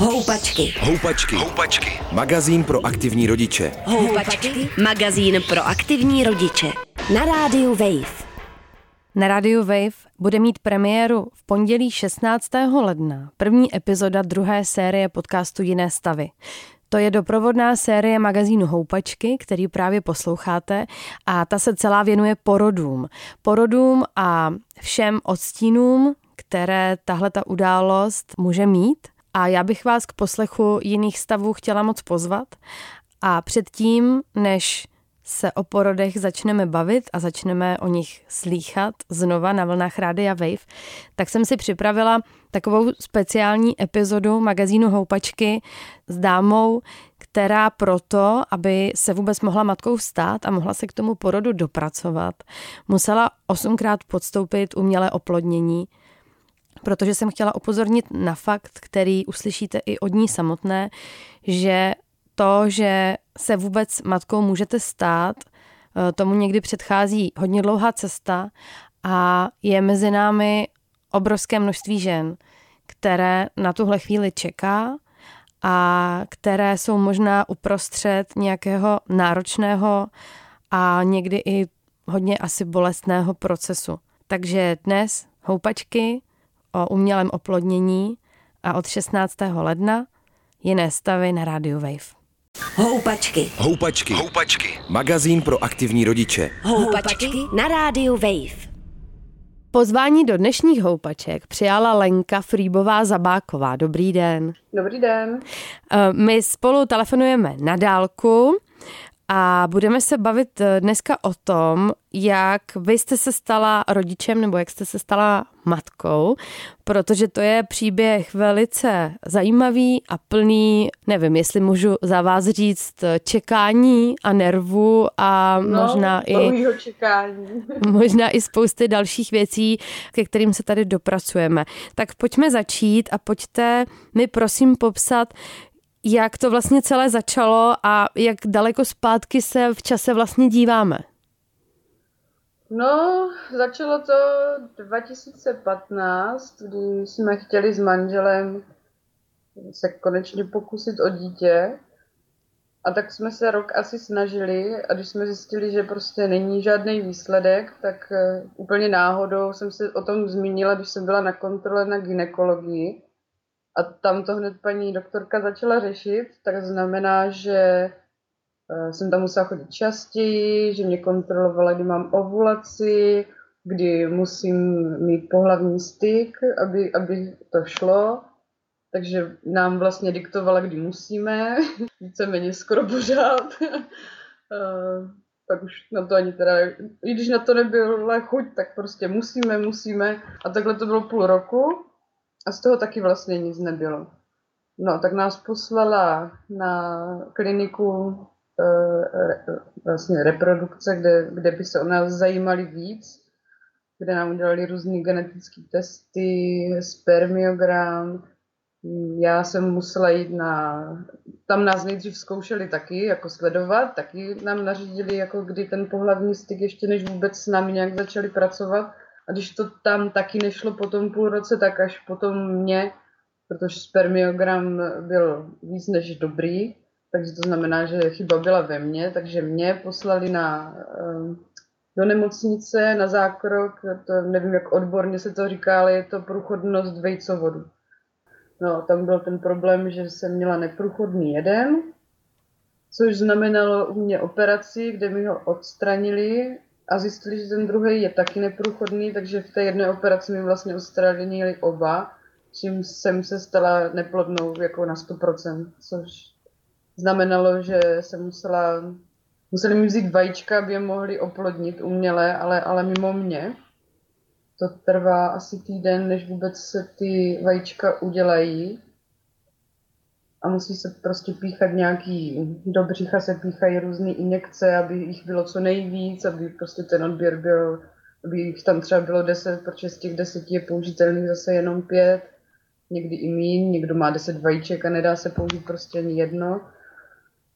Houpačky. Houpačky. Houpačky. Magazín pro aktivní rodiče. Houpačky. Magazín pro aktivní rodiče. Na rádiu Wave. Na rádiu Wave bude mít premiéru v pondělí 16. ledna první epizoda druhé série podcastu Jiné stavy. To je doprovodná série magazínu Houpačky, který právě posloucháte a ta se celá věnuje porodům. Porodům a všem odstínům, které tahle ta událost může mít. A já bych vás k poslechu jiných stavů chtěla moc pozvat. A předtím, než se o porodech začneme bavit a začneme o nich slýchat znova na vlnách Rádia Wave, tak jsem si připravila takovou speciální epizodu magazínu Houpačky s dámou, která proto, aby se vůbec mohla matkou stát a mohla se k tomu porodu dopracovat, musela osmkrát podstoupit umělé oplodnění, protože jsem chtěla upozornit na fakt, který uslyšíte i od ní samotné, že to, že se vůbec matkou můžete stát, eh, tomu někdy předchází hodně dlouhá cesta a je mezi námi obrovské množství žen, které na tuhle chvíli čeká a které jsou možná uprostřed nějakého náročného a někdy i hodně asi bolestného procesu. Takže dnes houpačky o umělém oplodnění a od 16. ledna jiné stavy na rádiu Wave. Houpačky. Houpačky. Houpačky. Magazín pro aktivní rodiče. Houpačky na rádiu Wave. Pozvání do dnešních houpaček přijala Lenka Frýbová Zabáková. Dobrý den. Dobrý den. Eh, My spolu telefonujeme na dálku a budeme se bavit eh, dneska o tom, jak vy jste se stala rodičem nebo jak jste se stala matkou, protože to je příběh velice zajímavý a plný, nevím, jestli můžu za vás říct, eh, čekání a nervu a No, možná i čekání. možná i spousty dalších věcí, ke kterým se tady dopracujeme. Tak pojďme začít a pojďte mi prosím popsat, jak to vlastně celé začalo a jak daleko zpátky se v čase vlastně díváme. No, začalo to 2015, kdy jsme chtěli s manželem se konečně pokusit o dítě. A tak jsme se rok asi snažili a když jsme zjistili, že prostě není žádný výsledek, tak eh, úplně náhodou jsem se o tom zmínila, když jsem byla na kontrole na ginekologii. A tam to hned paní doktorka začala řešit, tak znamená, že eh, jsem tam musela chodit častěji, že mě kontrolovala, kdy mám ovulaci, kdy musím mít pohlavní styk, aby, aby to šlo. Takže nám vlastně diktovala, kdy musíme, víceméně skoro pořád. Eh, tak už na to ani teda, i když na to nebyla chuť, tak prostě musíme, musíme. A takhle to bylo půl roku a z toho taky vlastně nic nebylo. No, tak nás poslala na kliniku eh, vlastně reprodukce, kde, kde by se o nás zajímali víc, kde nám udělali různé genetické testy, spermiogram. Já jsem musela jít na... Tam nás nejdřív zkoušeli taky, jako sledovat, taky nám nařídili, jako kdy ten pohlavní styk, ještě než vůbec s námi nějak začali pracovat. A když to tam taky nešlo po tom půl roce, tak až potom mě, protože spermiogram byl víc než dobrý, takže to znamená, že chyba byla ve mně, takže mě poslali na, eh, do nemocnice na zákrok, to nevím, jak odborně se to říká, ale je to průchodnost vejcovodu. No, tam byl ten problém, že jsem měla neprůchodný jeden, což znamenalo u mě operaci, kde mi ho odstranili a zjistili, že ten druhý je taky neprůchodný, takže v té jedné operaci mi vlastně odstranili oba, čím jsem se stala neplodnou jako na 100%, což znamenalo, že jsem musela, museli mi vzít vajíčka, aby je mohli oplodnit uměle, ale, ale mimo mě. To trvá asi týden, než vůbec se ty vajíčka udělají. A musí se prostě píchat nějaký, do břicha se píchají různé injekce, aby jich bylo co nejvíc, aby prostě ten odběr byl, aby jich tam třeba bylo 10, protože z těch 10 je použitelných zase jenom 5, někdy i míň, někdo má 10 vajíček a nedá se použít prostě ani jedno.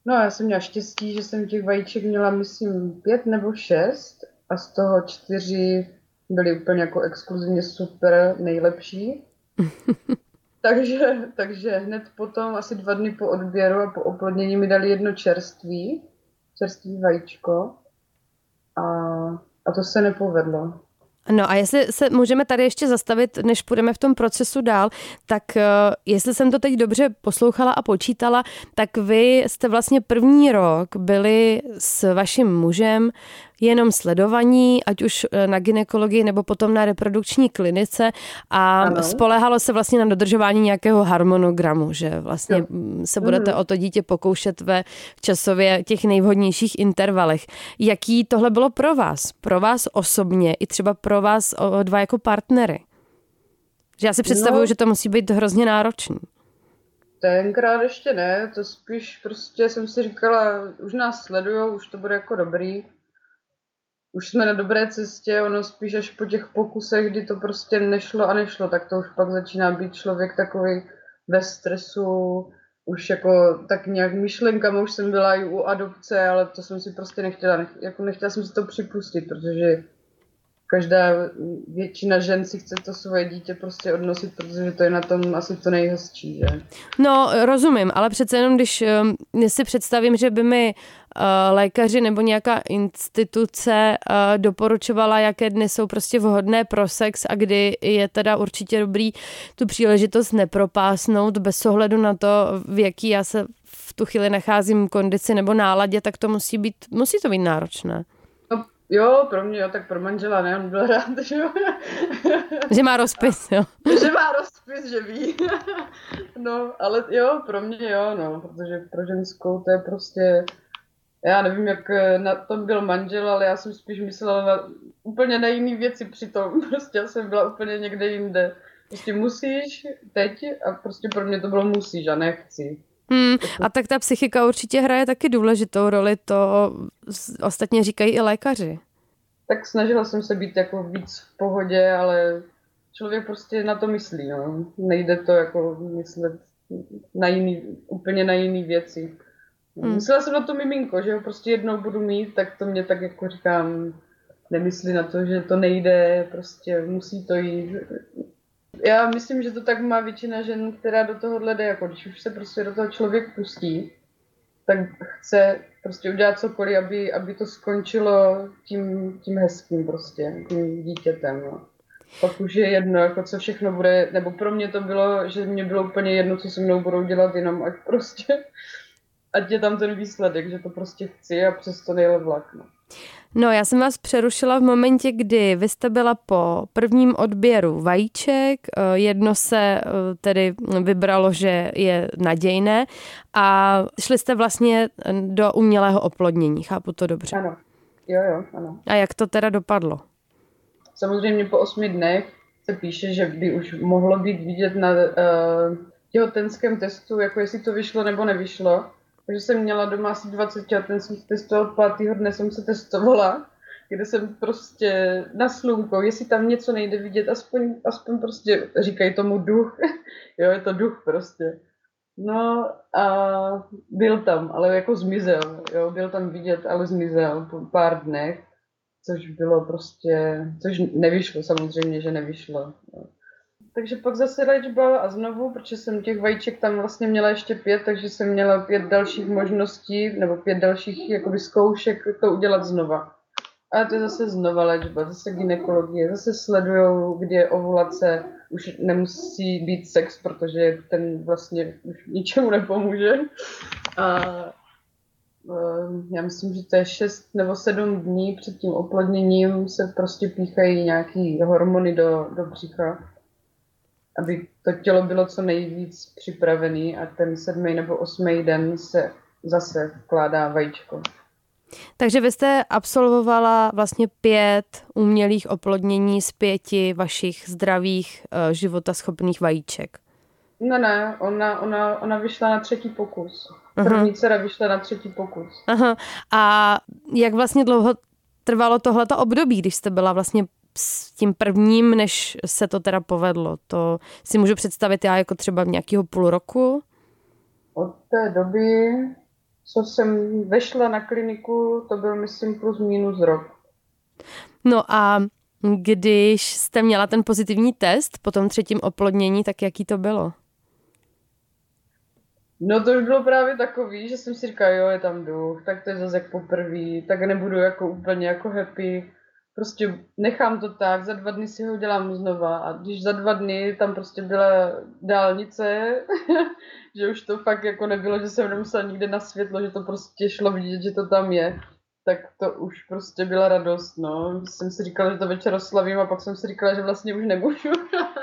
No a já jsem měla štěstí, že jsem těch vajíček měla, myslím, pět nebo šest a z toho čtyři byly úplně jako exkluzivně super nejlepší. takže, takže hned potom, asi dva dny po odběru a po oplodnění mi dali jedno čerství, čerstvý vajíčko a, a to se nepovedlo. No a jestli se můžeme tady ještě zastavit, než půjdeme v tom procesu dál, tak eh, jestli jsem to teď dobře poslouchala a počítala, tak vy jste vlastně první rok byli s vaším mužem jenom sledovaní, ať už eh, na ginekologii nebo potom na reprodukční klinice a ano. spolehalo se vlastně na dodržování nějakého harmonogramu, že vlastně jo. se budete mhm. o to dítě pokoušet ve časově těch nejvhodnějších intervalech. Jaký tohle bylo pro vás? Pro vás osobně i třeba pro vás dva jako partnery? Že já si představuju, no. že to musí být hrozně náročný. Tenkrát ještě ne, to spíš prostě jsem si říkala, už nás sledujou, už to bude jako dobrý už jsme na dobré cestě, ono spíš až po těch pokusech, kdy to prostě nešlo a nešlo, tak to už pak začíná být člověk takový ve stresu, už jako tak nějak myšlenkama, už jsem byla i u adopce, ale to jsem si prostě nechtěla, nech, jako nechtěla jsem si to připustit, protože každá většina žen si chce to svoje dítě prostě odnosit, protože to je na tom asi to nejhezčí, že? No, rozumím, ale přece jenom, když um, si představím, že by mi uh, lékaři nebo nějaká instituce uh, doporučovala, jaké dny jsou prostě vhodné pro sex a kdy je teda určitě dobrý tu příležitost nepropásnout bez ohledu na to, v jaký já se v tu chvíli nacházím kondici nebo náladě, tak to musí být, musí to být náročné. Jo, pro mě jo, tak pro manžela ne, on byl rád, že jo. Že má rozpis, jo. že má rozpis, že ví. no, ale jo, pro mě jo, no, protože pro ženskou to je prostě, já nevím, jak na tom byl manžel, ale já jsem spíš myslela na úplně na jiné věci přitom. Prostě já jsem byla úplně někde jinde. Prostě musíš teď a prostě pro mě to bylo musíš a nechci. Hmm, a tak ta psychika určitě hraje taky důležitou roli, to ostatně říkají i lékaři. Tak snažila jsem se být jako víc v pohodě, ale člověk prostě na to myslí, no. Nejde to jako myslet na jiný, úplně na jiný věci. Hmm. Myslela jsem na to miminko, že ho prostě jednou budu mít, tak to mě tak jako říkám, nemyslí na to, že to nejde, prostě musí to jít. Já myslím, že to tak má většina žen, která do toho jde, jako když už se prostě do toho člověk pustí, tak chce prostě udělat cokoliv, aby, aby to skončilo tím, tím hezkým prostě, tím dítětem. No. Pak už je jedno, jako co všechno bude, nebo pro mě to bylo, že mě bylo úplně jedno, co se mnou budou dělat, jenom ať prostě, ať je tam ten výsledek, že to prostě chci a přesto nejle vlak. No. No, já jsem vás přerušila v momentě, kdy vy jste byla po prvním odběru vajíček, eh, jedno se eh, tedy vybralo, že je nadějné a šli jste vlastně do umělého oplodnění, chápu to dobře? Ano, jo, jo, ano. A jak to teda dopadlo? Samozřejmě po osmi dnech se píše, že by už mohlo být vidět na uh, těhotenském testu, jako jestli to vyšlo nebo nevyšlo. Takže jsem měla doma asi 20 těhotenských testů, od pátého dne jsem se testovala, kde jsem prostě na slunko, jestli tam něco nejde vidět, aspoň, aspoň prostě říkají tomu duch, jo, je to duch prostě. No a byl tam, ale jako zmizel, jo, byl tam vidět, ale zmizel po pár dnech, což bylo prostě, což nevyšlo, samozřejmě, že nevyšlo. Jo takže pak zase léčba a znovu, protože jsem těch vajíček tam vlastně měla ještě pět, takže jsem měla pět dalších možností, nebo pět dalších jakoby zkoušek to udělat znova. A to je zase znova léčba, zase gynekologie, zase sledujou, kde je ovulace, už nemusí být sex, protože ten vlastně už ničemu nepomůže. A ehm, já myslím, že to je 6 nebo 7 dní před tím oplodněním se prostě píchají nějaký hormony do, do břicha aby to tělo bylo co nejvíc připravený a ten sedmý nebo osmý den se zase vkládá vajíčko. Takže vy jste absolvovala vlastně pět umělých oplodnění z pěti vašich zdravých, uh, životaschopných vajíček. No ne, ona, ona, ona vyšla na třetí pokus. První Aha. dcera vyšla na třetí pokus. Aha. A jak vlastně dlouho trvalo tohleto období, když jste byla vlastně s tím prvním, než se to teda povedlo? To si můžu představit já jako třeba nějakého půl roku? Od té doby, co jsem vešla na kliniku, to byl myslím plus minus rok. No a když jste měla ten pozitivní test po tom třetím oplodnění, tak jaký to bylo? No to už bylo právě takový, že jsem si říkal, jo, je tam duch, tak to je zase jak poprvé, tak nebudu jako úplně jako happy. Prostě nechám to tak, za dva dny si ho dělám znova a když za dva dny tam prostě byla dálnice, že už to fakt jako nebylo, že jsem nemusela nikde na světlo, že to prostě šlo vidět, že to tam je, tak to už prostě byla radost, no. Jsem si říkala, že to večer oslavím a pak jsem si říkala, že vlastně už nemůžu.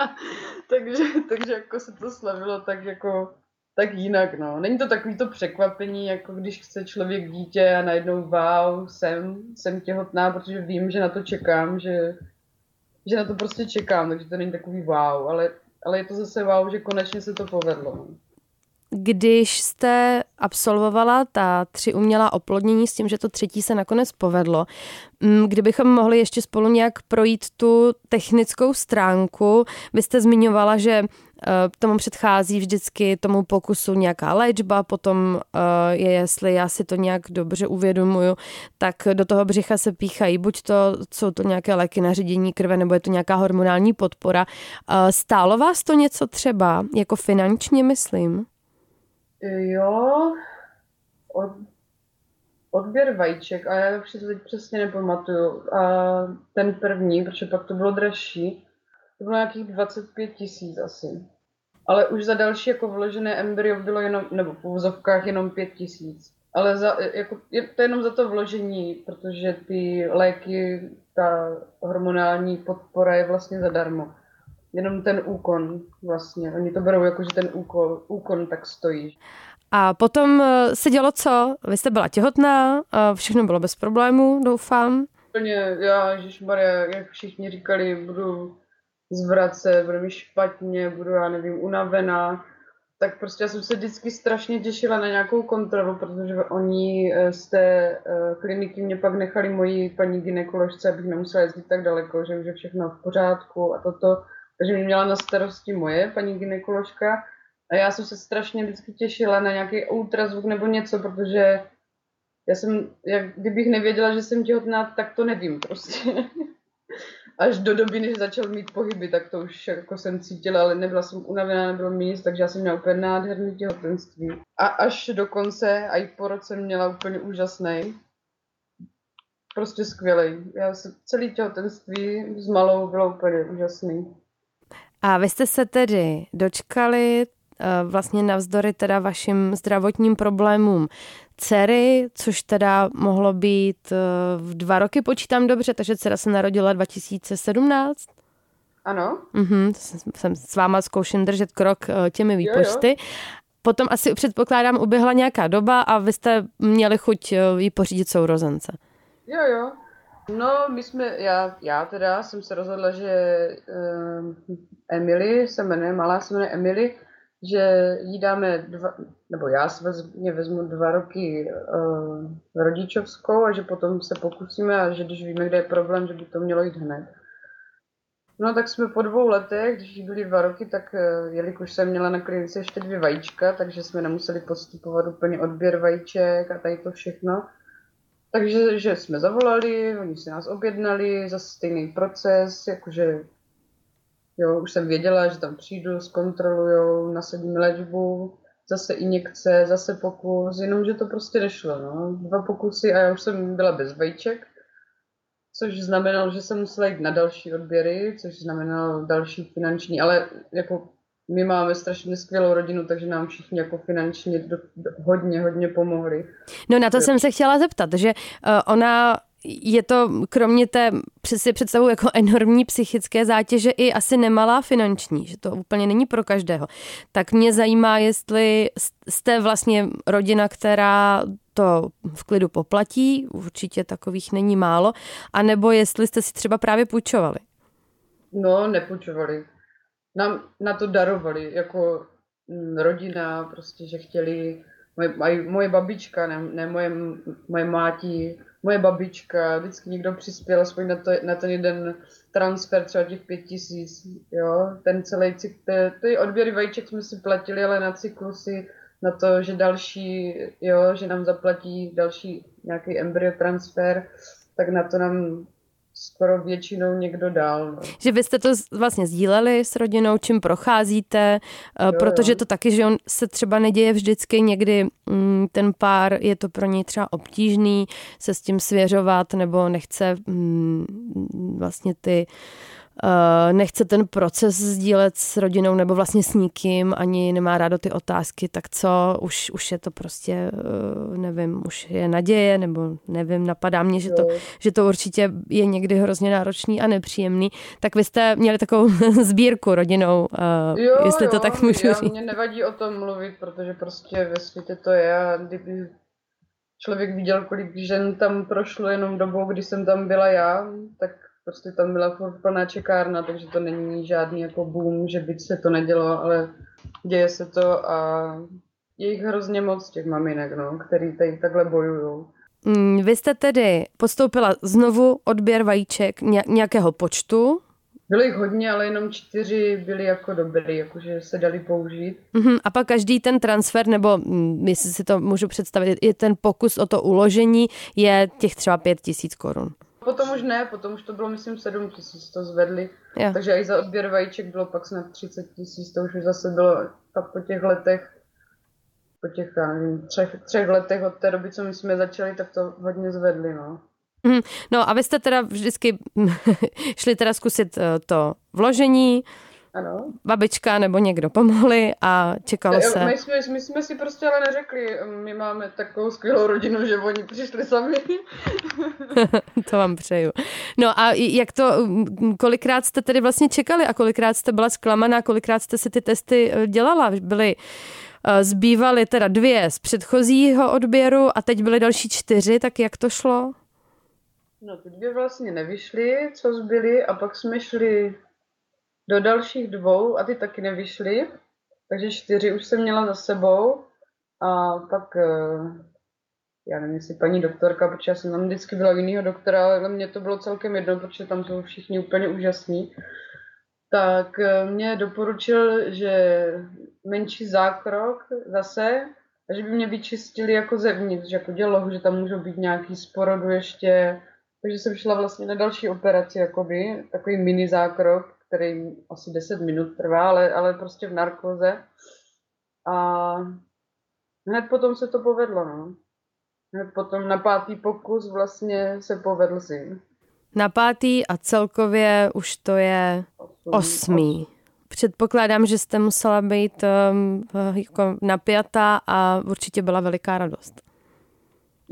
takže, takže jako se to slavilo tak jako tak jinak, no. Není to takový to překvapení, jako když chce člověk dítě a najednou wow, jsem, jsem těhotná, protože vím, že na to čekám, že, že na to prostě čekám, takže to není takový wow, ale, ale je to zase wow, že konečně se to povedlo. No. Když jste absolvovala ta tři umělá oplodnění s tím, že to třetí se nakonec povedlo, mm, kdybychom mohli ještě spolu nějak projít tu technickou stránku, vy jste zmiňovala, že tomu předchází vždycky tomu pokusu nějaká léčba, potom eh, je, jestli já si to nějak dobře uvědomuju, tak do toho břicha se píchají buď to, jsou to nějaké léky na ředění krve, nebo je to nějaká hormonální podpora. Eh, stálo vás to něco třeba, jako finančně myslím? Jo, od, odběr vajíček, a já si to teď přesně nepamatuju. A ten první, protože pak to bylo dražší, to bylo nějakých 25 tisíc asi. Ale už za další jako vložené embryo bylo jenom, nebo v úzovkách jenom 5 tisíc. Ale za, jako, je to jenom za to vložení, protože ty léky, ta hormonální podpora je vlastně zadarmo. Jenom ten úkon vlastně. Oni to berou jako, že ten úkon, úkon tak stojí. A potom eh, se dělo co? Vy jste byla těhotná, všechno bylo bez problémů, doufám. Úplně, já, Maria, jak všichni říkali, budu zvracet, bude mi špatně, budu, já nevím, unavená. Tak prostě já jsem se vždycky strašně těšila na nějakou kontrolu, protože oni z té eh, kliniky mě pak nechali moji paní ginekoložce, abych nemusela jezdit tak daleko, že už je všechno v pořádku a toto. Takže mi měla na starosti moje paní ginekoložka a já jsem se strašně vždycky těšila na nějaký ultrazvuk nebo něco, protože já jsem, jak kdybych nevěděla, že jsem těhotná, tak to nevím prostě. Až do doby, než začal mít pohyby, tak to už jako jsem cítila, ale nebyla jsem unavená, nebylo mi nic, takže já jsem měla úplně nádherný těhotenství. A až do konce, a i po roce měla úplně úžasný. Prostě skvělý. Já se celý těhotenství s malou bylo úplně úžasný. A vy jste se tedy dočkali vlastně navzdory teda vašim zdravotním problémům dcery, což teda mohlo být eh, v dva roky, počítám dobře, takže dcera se narodila 2017. Ano. Mhm, jsem s váma zkoušen držet krok eh, těmi výpočty. Jo, jo. Potom asi předpokládám, uběhla nějaká doba a vy jste měli chuť jí pořídit sourozence. Jo, jo. No, my jsme, já, já teda jsem se rozhodla, že um, Emily se jmenuje, malá se jmenuje Emily, že jí dáme dva, nebo já si vezmu, vezmu dva roky uh, rodičovskou a že potom se pokusíme a že když víme, kde je problém, že by to mělo jít hned. No tak jsme po dvou letech, když jí byly dva roky, tak uh, jelikož jsem měla na klinice ještě dvě vajíčka, takže jsme nemuseli postupovat úplně odběr vajíček a tady to všechno. Takže že jsme zavolali, oni si nás objednali, za stejný proces, jakože Jo, už jsem věděla, že tam přijdu, zkontrolujou, nasadím léčbu, zase injekce, zase pokus, jenomže to prostě nešlo. No. Dva pokusy a já už jsem byla bez vejček, což znamenalo, že jsem musela jít na další odběry, což znamenalo další finanční, ale jako my máme strašně skvělou rodinu, takže nám všichni jako finančně do, do, hodně, hodně pomohli. No na to jsem se chtěla zeptat, že uh, ona je to kromě té přesně představu jako enormní psychické zátěže i asi nemalá finanční, že to úplně není pro každého. Tak mě zajímá, jestli jste vlastně rodina, která to v klidu poplatí, určitě takových není málo, anebo jestli jste si třeba právě půjčovali. No, nepůjčovali. Nám na to darovali, jako mm, rodina, prostě, že chtěli, moje, moje babička, ne, ne moje, moje máti, moje babička, vždycky někdo přispěl aspoň na, to, na ten jeden transfer, třeba těch pět tisíc, jo, ten celý cyklus, ty odběry vajíček jsme si platili, ale na cyklusy, na to, že další, jo, že nám zaplatí další nějaký embryo transfer, tak na to nám skoro většinou někdo dál. No. Že vy jste to vlastně sdíleli s rodinou, čím procházíte, jo, protože jo. to taky, že on se třeba neděje vždycky někdy mm, ten pár, je to pro něj třeba obtížný se s tím svěřovat nebo nechce mm, vlastně ty nechce ten proces sdílet s rodinou nebo vlastně s nikým, ani nemá rádo ty otázky, tak co, už, už je to prostě, uh, nevím, už je naděje, nebo nevím, napadá mě, že to, že to určitě je někdy hrozně náročný a nepříjemný. Tak vy jste měli takovou sbírku rodinou, uh, jo, jestli jo, to tak můžu já, říct. Mě nevadí o tom mluvit, protože prostě ve světě to je kdyby člověk viděl, kolik žen tam prošlo jenom dobou, kdy jsem tam byla já, tak prostě tam byla furt plná čekárna, takže to není žádný jako boom, že by se to nedělo, ale děje se to a je jich hrozně moc těch maminek, no, který tady takhle bojují. Mm, vy jste tedy postoupila znovu odběr vajíček nějakého počtu? Bylo jich hodně, ale jenom čtyři byly jako dobrý, jakože se dali použít. Uh-huh. A pak každý ten transfer, nebo mm, jestli si to můžu představit, je ten pokus o to uložení, je těch třeba pět tisíc korun. Potom už ne, potom už to bylo, myslím, 7 tisíc to zvedli. Jo. Takže i za odběr vajíček bylo pak snad 30 tisíc, to už zase bylo pak po těch letech, po těch, já nevím, třech, třech letech od té doby, co my jsme začali, tak to hodně zvedli, no. Mhm. No a vy jste teda vždycky šli teda zkusit eh, to vložení, ano. babička nebo někdo pomohli a čekalo se. My jsme, my jsme si prostě ale neřekli, my máme takovou skvělou rodinu, že oni přišli sami. to vám přeju. No a jak to, kolikrát jste tedy vlastně čekali a kolikrát jste byla zklamaná, kolikrát jste si ty testy eh, dělala? Byly eh, Zbývaly teda dvě z předchozího odběru a teď byly další čtyři, tak jak to šlo? No ty dvě vlastně nevyšly, co zbyly a pak jsme šli do dalších dvou a ty taky nevyšly, takže čtyři už jsem měla za sebou a pak, eh, já nevím, jestli paní doktorka, protože já jsem tam vždycky byla u jiného doktora, ale mě to bylo celkem jedno, protože tam jsou všichni úplně úžasní, tak eh, mě doporučil, že menší zákrok zase, a že by mě vyčistili jako zevnitř, jako dělohu, že tam můžou být nějaký sporodu ještě, takže jsem šla vlastně na další operaci, jakoby, takový mini zákrok, který asi 10 minut trvá, ale, ale prostě v narkoze. A hned potom se to povedlo, no. Hned potom na pátý pokus vlastně se povedl si. Na pátý a celkově už to je osmý. osmý. Předpokládám, že jste musela být um, jako napjatá a určitě byla veliká radost.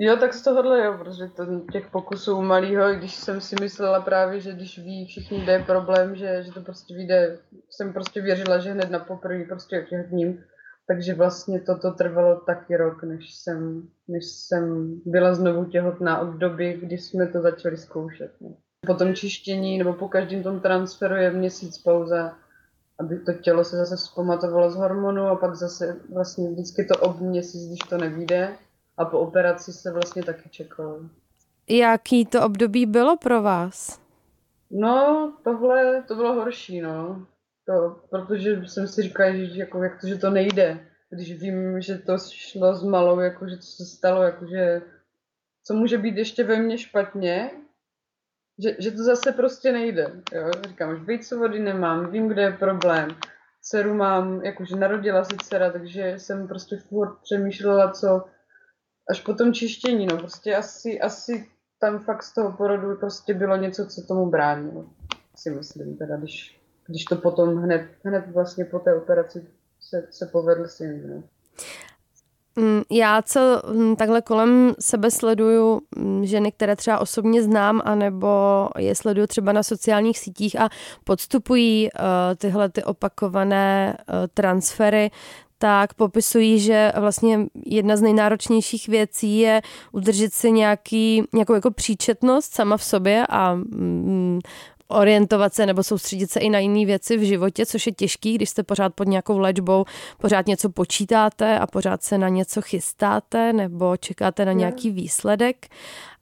Jo, tak z tohohle jo, protože to, těch pokusů malýho, když jsem si myslela právě, že když ví všichni, kde je problém, že, že to prostě vyjde, jsem prostě věřila, že hned na poprvé prostě otěhotním. Takže vlastně toto trvalo taky rok, než jsem, než jsem byla znovu těhotná od doby, kdy jsme to začali zkoušet. Ne. Po tom čištění nebo po každém tom transferu je měsíc pauza, aby to tělo se zase vzpamatovalo z hormonu a pak zase vlastně vždycky to ob měsíc, když to nevíde a po operaci se vlastně taky čekalo. Jaký to období bylo pro vás? No, tohle, to bylo horší, no. To, protože jsem si říkala, že jako, jak to, že to nejde. Když vím, že to šlo s malou, jako, že to se stalo, jako, že co může být ještě ve mně špatně, že, že to zase prostě nejde. Jo? Říkám, už víc vody nemám, vím, kde je problém. Dceru mám, jakože narodila si dcera, takže jsem prostě furt přemýšlela, co, až po tom čištění, no prostě asi, asi tam fakt z toho porodu prostě bylo něco, co tomu bránilo, si myslím teda, když, když to potom hned, hned vlastně po té operaci se, se povedl syn, no. Mm, já co mm, takhle kolem sebe sleduju mm, ženy, které třeba osobně znám, anebo je sleduju třeba na sociálních sítích a podstupují uh, tyhle ty opakované uh, transfery, tak popisují, že vlastně jedna z nejnáročnějších věcí je udržet si nějaký, nějakou jako příčetnost sama v sobě a mm, orientovat se nebo soustředit se i na jiné věci v životě, což je těžký, když jste pořád pod nějakou léčbou, pořád něco počítáte a pořád se na něco chystáte nebo čekáte na nějaký výsledek.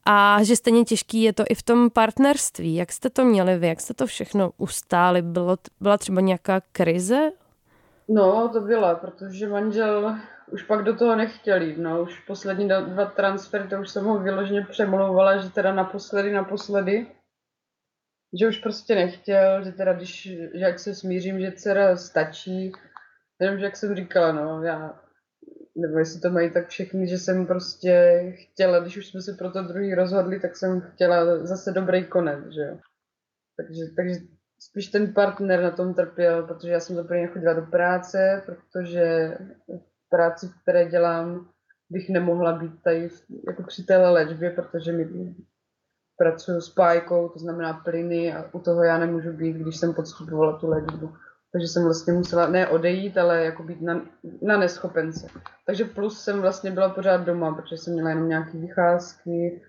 A že stejně těžký je to i v tom partnerství. Jak jste to měli vy? Jak jste to všechno ustáli? Bylo, byla třeba nějaká krize No, to byla, protože manžel už pak do toho nechtěl jít, no, už poslední dva transfery, to už jsem ho vyloženě přemlouvala, že teda naposledy, naposledy. že už prostě nechtěl, že teda když, že jak se smířím, že dcera stačí, jenom, že jak jsem říkala, no, já, nebo jestli to mají tak všichni, že jsem prostě chtěla, když už jsme se pro to druhý rozhodli, tak jsem chtěla zase dobrý konec, že jo. Takže, takže spíš ten partner na tom trpěl, protože já jsem za první chodila do práce, protože v práci, v které dělám, bych nemohla být tady jako při té léčbě, protože mi pracuji s pájkou, to znamená plyny a u toho já nemůžu být, když jsem podstupovala tu léčbu. Takže jsem vlastně musela ne odejít, ale jako být na, na neschopence. Takže plus jsem vlastně byla pořád doma, protože jsem měla jenom nějaké vycházky,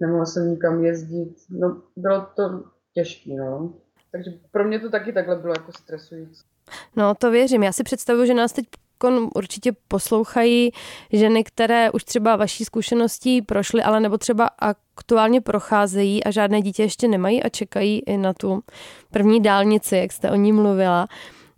nemohla jsem nikam jezdit. No, bylo to těžké, no. Takže pro mě to taky takhle bylo jako stresující. No, to věřím. Já si představuji, že nás teď určitě poslouchají ženy, které už třeba vaší zkušeností prošly, ale nebo třeba aktuálně procházejí a žádné dítě ještě nemají a čekají i na tu první dálnici, jak jste o ní mluvila.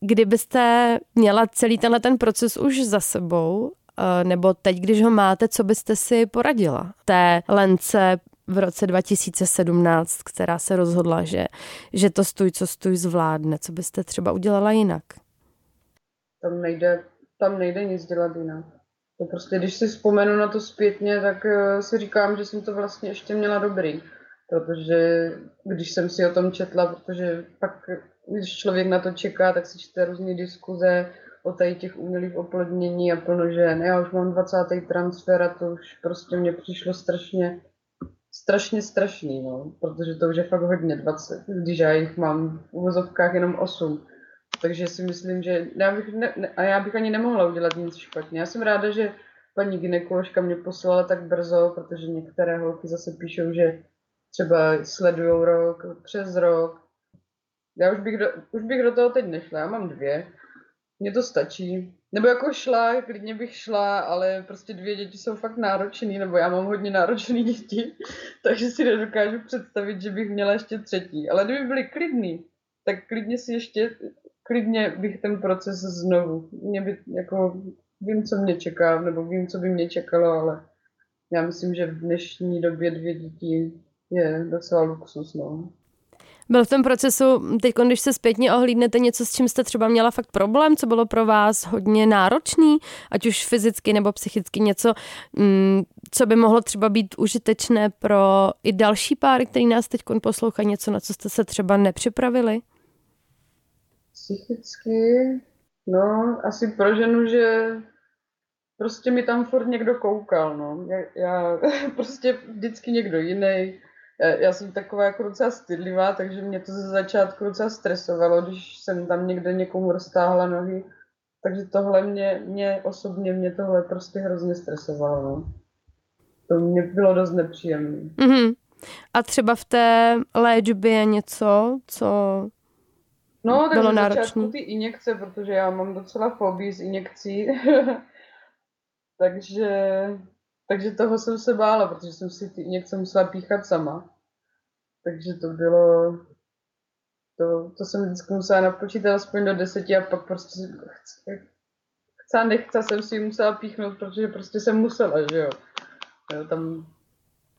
Kdybyste měla celý tenhle ten proces už za sebou, eh, nebo teď, když ho máte, co byste si poradila té lence v roce 2017, která se rozhodla, že, že to stůj, co stůj zvládne. Co byste třeba udělala jinak? Tam nejde tam nejde nic dělat jinak. To prostě, když si vzpomenu na to zpětně, tak eh, si říkám, že jsem to vlastně ještě měla dobrý. Protože když jsem si o tom četla, protože pak, když člověk na to čeká, tak si čte různé diskuze o tady těch umělých oplodnění a plno žen. Já už mám 20. transfer a to už prostě mě přišlo strašně, strašně strašný, no. Protože to už je fakt hodně 20, když já jich mám v uvozovkách jenom 8 takže si myslím, že já bych ne, ne, a já bych ani nemohla udělat nic špatně. Já jsem ráda, že paní ginekoložka mě poslala tak brzo, protože některé holky zase píšou, že třeba sledují rok, přes rok. Já už bych, do, už bych do toho teď nešla, já mám dvě. Mně to stačí. Nebo jako šla, klidně bych šla, ale prostě dvě děti jsou fakt náročný, nebo já mám hodně náročný děti, takže si nedokážu představit, že bych měla ještě třetí. Ale kdyby byly klidný, tak klidně si ještě klidně bych ten proces znovu. Mě by, jako, vím, co mě čeká, nebo vím, co by mě čekalo, ale já myslím, že v dnešní době dvě děti je docela luxus, no. Byl v tom procesu, teď když se zpětně ohlídnete něco, s čím jste třeba měla fakt problém, co bylo pro vás hodně náročný, ať už fyzicky nebo psychicky něco, mm, co by mohlo třeba být užitečné pro i další páry, který nás teď poslouchají, něco, na co jste se třeba nepřipravili? Psychicky, no, asi pro ženu, že prostě mi tam furt někdo koukal, no. Já, já prostě vždycky někdo jiný. Já, já jsem taková jako docela stydlivá, takže mě to ze začátku docela stresovalo, když jsem tam někde někomu roztáhla nohy. Takže tohle mě, mě osobně, mě tohle prostě hrozně stresovalo, no. To mě bylo dost nepříjemné. Mm-hmm. A třeba v té léčbě něco, co No, takže bylo náročné. ty injekce, protože já mám docela fobii z injekcí. takže, takže toho jsem se bála, protože jsem si ty injekce musela píchat sama. Takže to bylo, to, to jsem vždycky musela napočítat aspoň do deseti a pak prostě chce, chce nechce jsem si ji musela píchnout, protože prostě jsem musela, že jo. jo tam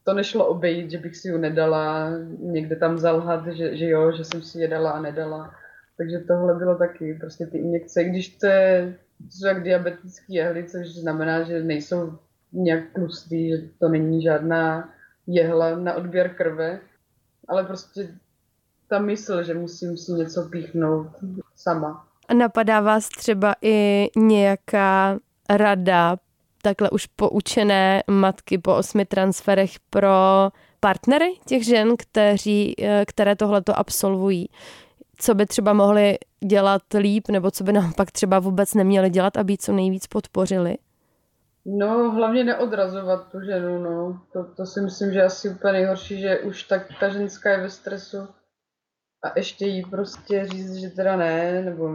to nešlo obejít, že bych si ji nedala, někde tam zalhat, že, že jo, že jsem si je dala a nedala. Takže tohle bylo taky, prostě ty injekce, když to je jak diabetický jehly, což znamená, že nejsou nějak tlustý, že to není žádná jehla na odběr krve, ale prostě ta mysl, že musím si něco píchnout sama. A napadá vás třeba i nějaká rada takhle už poučené matky po osmi transferech pro partnery těch žen, kteří, eh, které tohleto absolvují? co by třeba mohli dělat líp, nebo co by naopak třeba vůbec neměli dělat, aby co nejvíc podpořili? No, hlavně neodrazovat tu ženu, no. To, to si myslím, že asi úplně nejhorší, že už tak ta ženská je ve stresu a ještě jí prostě říct, že teda ne, nebo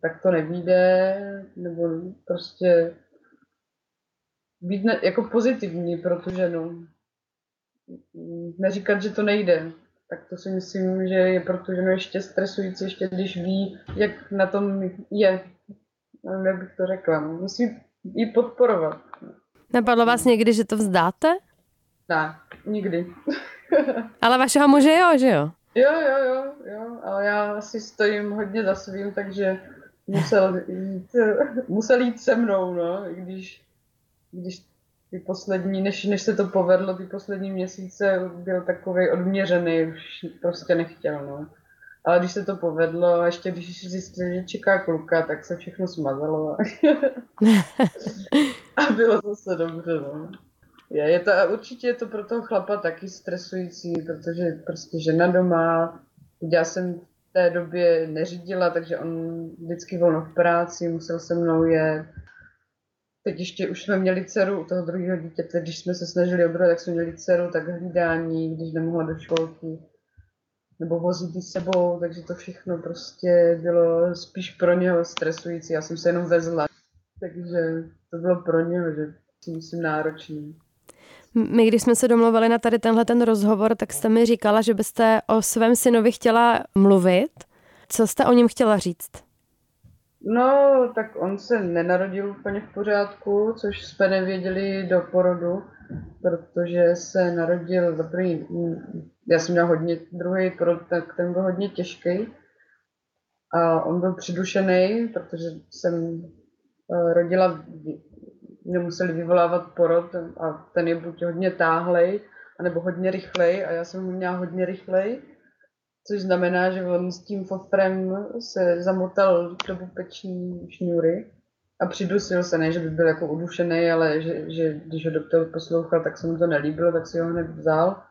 tak to nevíde, nebo prostě být ne, jako pozitivní pro tu ženu. Neříkat, že to nejde, tak to si myslím, že je pro tu ženu ještě stresující, ještě když ví, jak na tom je. Nevím, jak bych to řekla. No. Ji podporovat. Napadlo vás někdy, že to vzdáte? Ne, nikdy. Ale vašeho muže jo, že jo? Jo, jo, jo, jo, ale já si stojím hodně za svým, takže musel jít, musel jít se mnou, no, i když, když ty poslední, než, než se to povedlo, ty poslední měsíce byl takový odměřený, už prostě nechtěl, no. Ale když se to povedlo, a ještě když zjistil, že čeká kluka, tak se všechno smazalo. a bylo zase dobře, no. Je, je to, určitě je to pro toho chlapa taky stresující, protože prostě žena doma, já jsem v té době neřídila, takže on vždycky volno v práci, musel se mnou je. Teď ještě už jsme měli dceru u toho druhého dítěte, když jsme se snažili o druhé, tak jsme měli dceru, tak hlídání, když nemohla do školky, nebo vozit s sebou, takže to všechno prostě bylo spíš pro něho stresující. Já jsem se jenom vezla, takže to bylo pro něho, že si myslím náročný. My, když jsme se domluvili na tady tenhle ten rozhovor, tak jste mi říkala, že byste o svém synovi chtěla mluvit. Co jste o něm chtěla říct? No, tak on se nenarodil úplně v pořádku, což jsme nevěděli do porodu, protože se narodil za první, já jsem měla hodně druhý porod, tak ten byl hodně těžký. A on byl přidušený, protože jsem eh, rodila nemuseli vyvolávat porod a ten je buď hodně táhlej, anebo hodně rychlej a já jsem ho měla hodně rychlej, což znamená, že on s tím fofrem se zamotal do pupeční šňůry a přidusil se, ne, že by byl jako udušený, ale že, že když ho doktor poslouchal, tak se mu to nelíbilo, tak si ho hned vzal.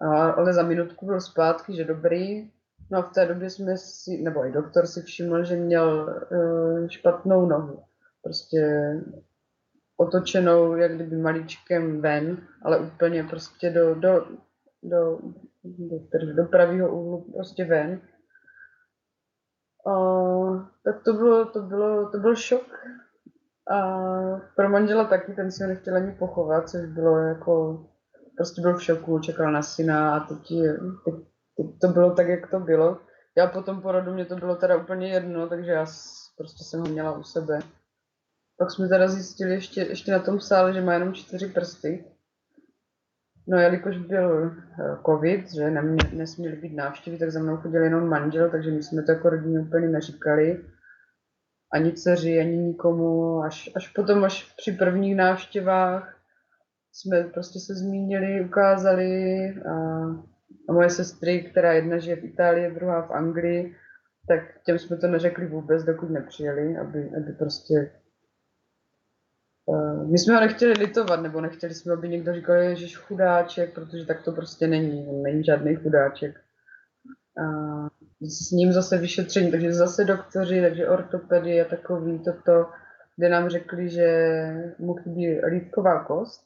A, ale za minutku byl zpátky, že dobrý. No a v té době jsme si, nebo i doktor si všiml, že měl uh, špatnou nohu. Prostě otočenou jak kdyby malíčkem ven, ale úplně prostě do, do, do, do, do, do pravého úhlu prostě ven. Tak to bylo, to bylo, to byl šok. A pro manžela taky, ten si ho nechtěl ani pochovat, což bylo jako, prostě byl v šoku, čekal na syna a teď, teď, teď to bylo tak, jak to bylo. Já po tom porodu mě to bylo teda úplně jedno, takže já prostě jsem ho měla u sebe. Pak jsme teda zjistili ještě, ještě na tom sále, že má jenom čtyři prsty. No jelikož byl eh, covid, že nemě, nesměly být návštěvy, tak za mnou chodil jenom manžel, takže my jsme to jako rodině úplně neříkali. Ani dceři, ani nikomu. Až, až potom, až při prvních návštěvách jsme prostě se zmínili, ukázali a, a moje sestry, která jedna žije v Itálii, druhá v Anglii, tak těm jsme to neřekli vůbec, dokud nepřijeli, aby, aby prostě my jsme ho nechtěli litovat, nebo nechtěli jsme, aby někdo říkal, že je chudáček, protože tak to prostě není. Není žádný chudáček. A s ním zase vyšetření, takže zase doktoři, takže ortopedy a takový toto, kde nám řekli, že mu chybí lítková kost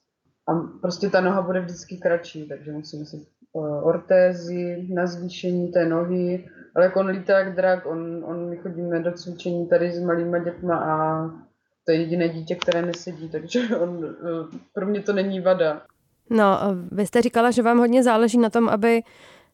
a prostě ta noha bude vždycky kratší, takže musíme si uh, ortézy na zvýšení té nohy, ale jako on lítá jak drak, on, on my chodíme do cvičení tady s malýma dětma a to je jediné dítě, které nesedí, takže on, eh, pro mě to není vada. No, vy jste říkala, že vám hodně záleží na tom, aby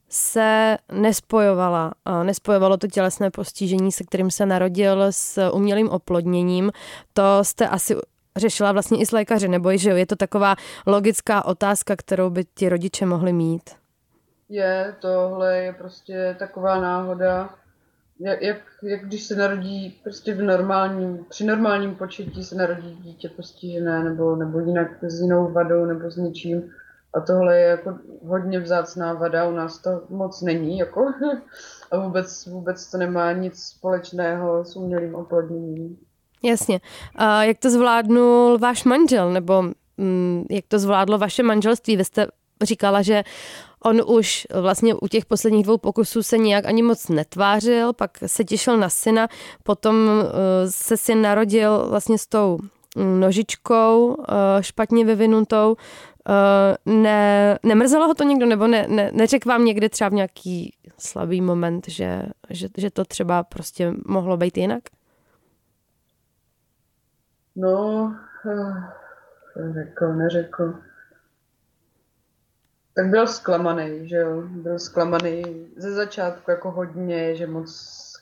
se nespojovala, nespojovalo to tělesné postižení, se kterým se narodil s umělým oplodněním. To jste asi řešila vlastně i s lékaři, nebo že je to taková logická otázka, kterou by ti rodiče mohli mít? Je, tohle je prostě taková náhoda jak, jak, jak když se narodí prostě v normálním, při normálním početí se narodí dítě postižené nebo, nebo jinak s jinou vadou nebo s něčím. A tohle je jako hodně vzácná vada, u nás to moc není, jako. A vůbec, vůbec to nemá nic společného s umělým oplodněním. Jasně. A jak to zvládnul váš manžel, nebo mm, jak to zvládlo vaše manželství? Vy jste říkala, že On už vlastně u těch posledních dvou pokusů se nějak ani moc netvářil, pak se těšil na syna, potom eh, se syn narodil vlastně s tou mm, nožičkou eh, špatně vyvinutou. Eh, ne, nemrzelo ho to někdo, nebo ne, ne, neřekl vám někdy třeba v nějaký slabý moment, že, že, že to třeba prostě mohlo být jinak? No, řekl, neřekl tak byl zklamaný, že jo. Byl zklamaný ze začátku jako hodně, že moc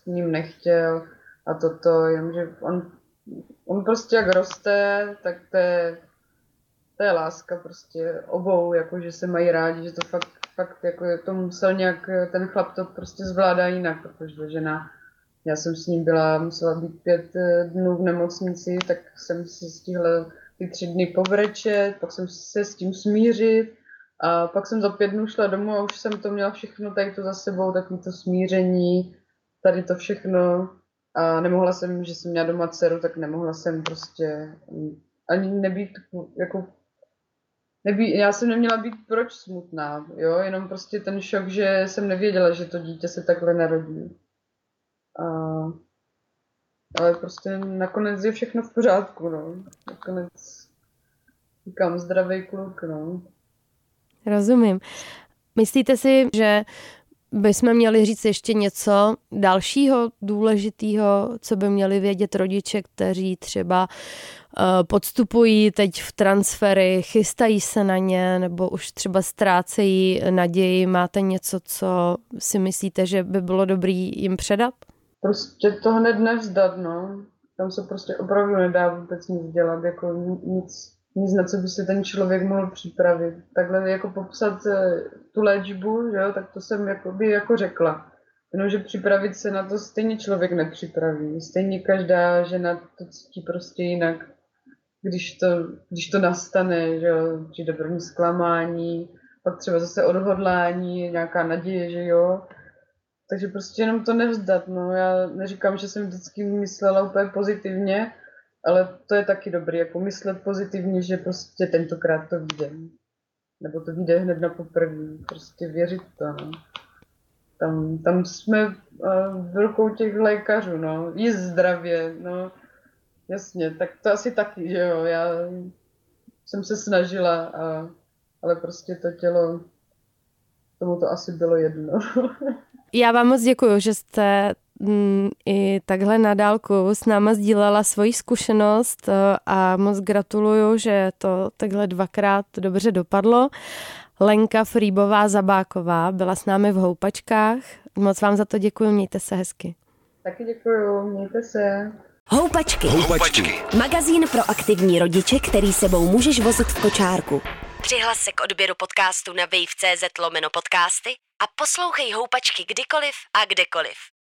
k ním nechtěl a toto, jenomže on, on prostě jak roste, tak to je, to je láska prostě obou, jako že se mají rádi, že to fakt fakt jako to musel nějak, ten chlap to prostě zvládá jinak, protože žena, já jsem s ním byla, musela být pět eh, dnů v nemocnici, tak jsem si stihla ty tři dny povrečet, pak jsem se s tím smířit a pak jsem za pět dnů šla domů a už jsem to měla všechno tady to za sebou, takový to smíření, tady to všechno a nemohla jsem, že jsem měla doma dceru, tak nemohla jsem prostě ani nebýt jako nebý, já jsem neměla být proč smutná, jo, jenom prostě ten šok, že jsem nevěděla, že to dítě se takhle narodí. A, ale prostě nakonec je všechno v pořádku, no. Nakonec říkám zdravý kluk, no. Rozumím. Myslíte si, že bychom měli říct ještě něco dalšího důležitého, co by měli vědět rodiče, kteří třeba uh, podstupují teď v transfery, chystají se na ně nebo už třeba ztrácejí naději. Máte něco, co si myslíte, že by bylo dobrý jim předat? Prostě to hned nevzdat, no. Tam se prostě opravdu nedá vůbec nic dělat, jako nic nic, na co by se ten člověk mohl připravit. Takhle jako popsat eh, tu léčbu, že jo, tak to jsem jako by jako řekla. Jenomže připravit se na to stejně člověk nepřipraví. Stejně každá žena to cítí prostě jinak, když to, když to nastane, že jo, přijde první zklamání, pak třeba zase odhodlání, nějaká naděje, že jo. Takže prostě jenom to nevzdat, no. Já neříkám, že jsem vždycky myslela úplně pozitivně, ale to je taky dobrý, jako myslet pozitivně, že prostě tentokrát to vyjde. Nebo to vyjde hned na poprvé. Prostě věřit to, no. Tam, tam jsme uh, v rukou těch lékařů, no. Jíst zdravě, no. Jasně, tak to asi taky, že jo. Já jsem se snažila, a, ale prostě to tělo, tomu to asi bylo jedno. Já vám moc děkuji, že jste i takhle na dálku s náma sdílela svoji zkušenost eh, a moc gratuluju, že to takhle dvakrát dobře dopadlo. Lenka Frýbová Zabáková byla s námi v Houpačkách. Moc vám za to děkuji, mějte se hezky. Taky děkuji, mějte se. Houpačky. Houpačky. Magazín pro aktivní rodiče, který sebou můžeš vozit v kočárku. Přihlas se k odběru podcastu na wave.cz lomeno podcasty a poslouchej Houpačky kdykoliv a kdekoliv.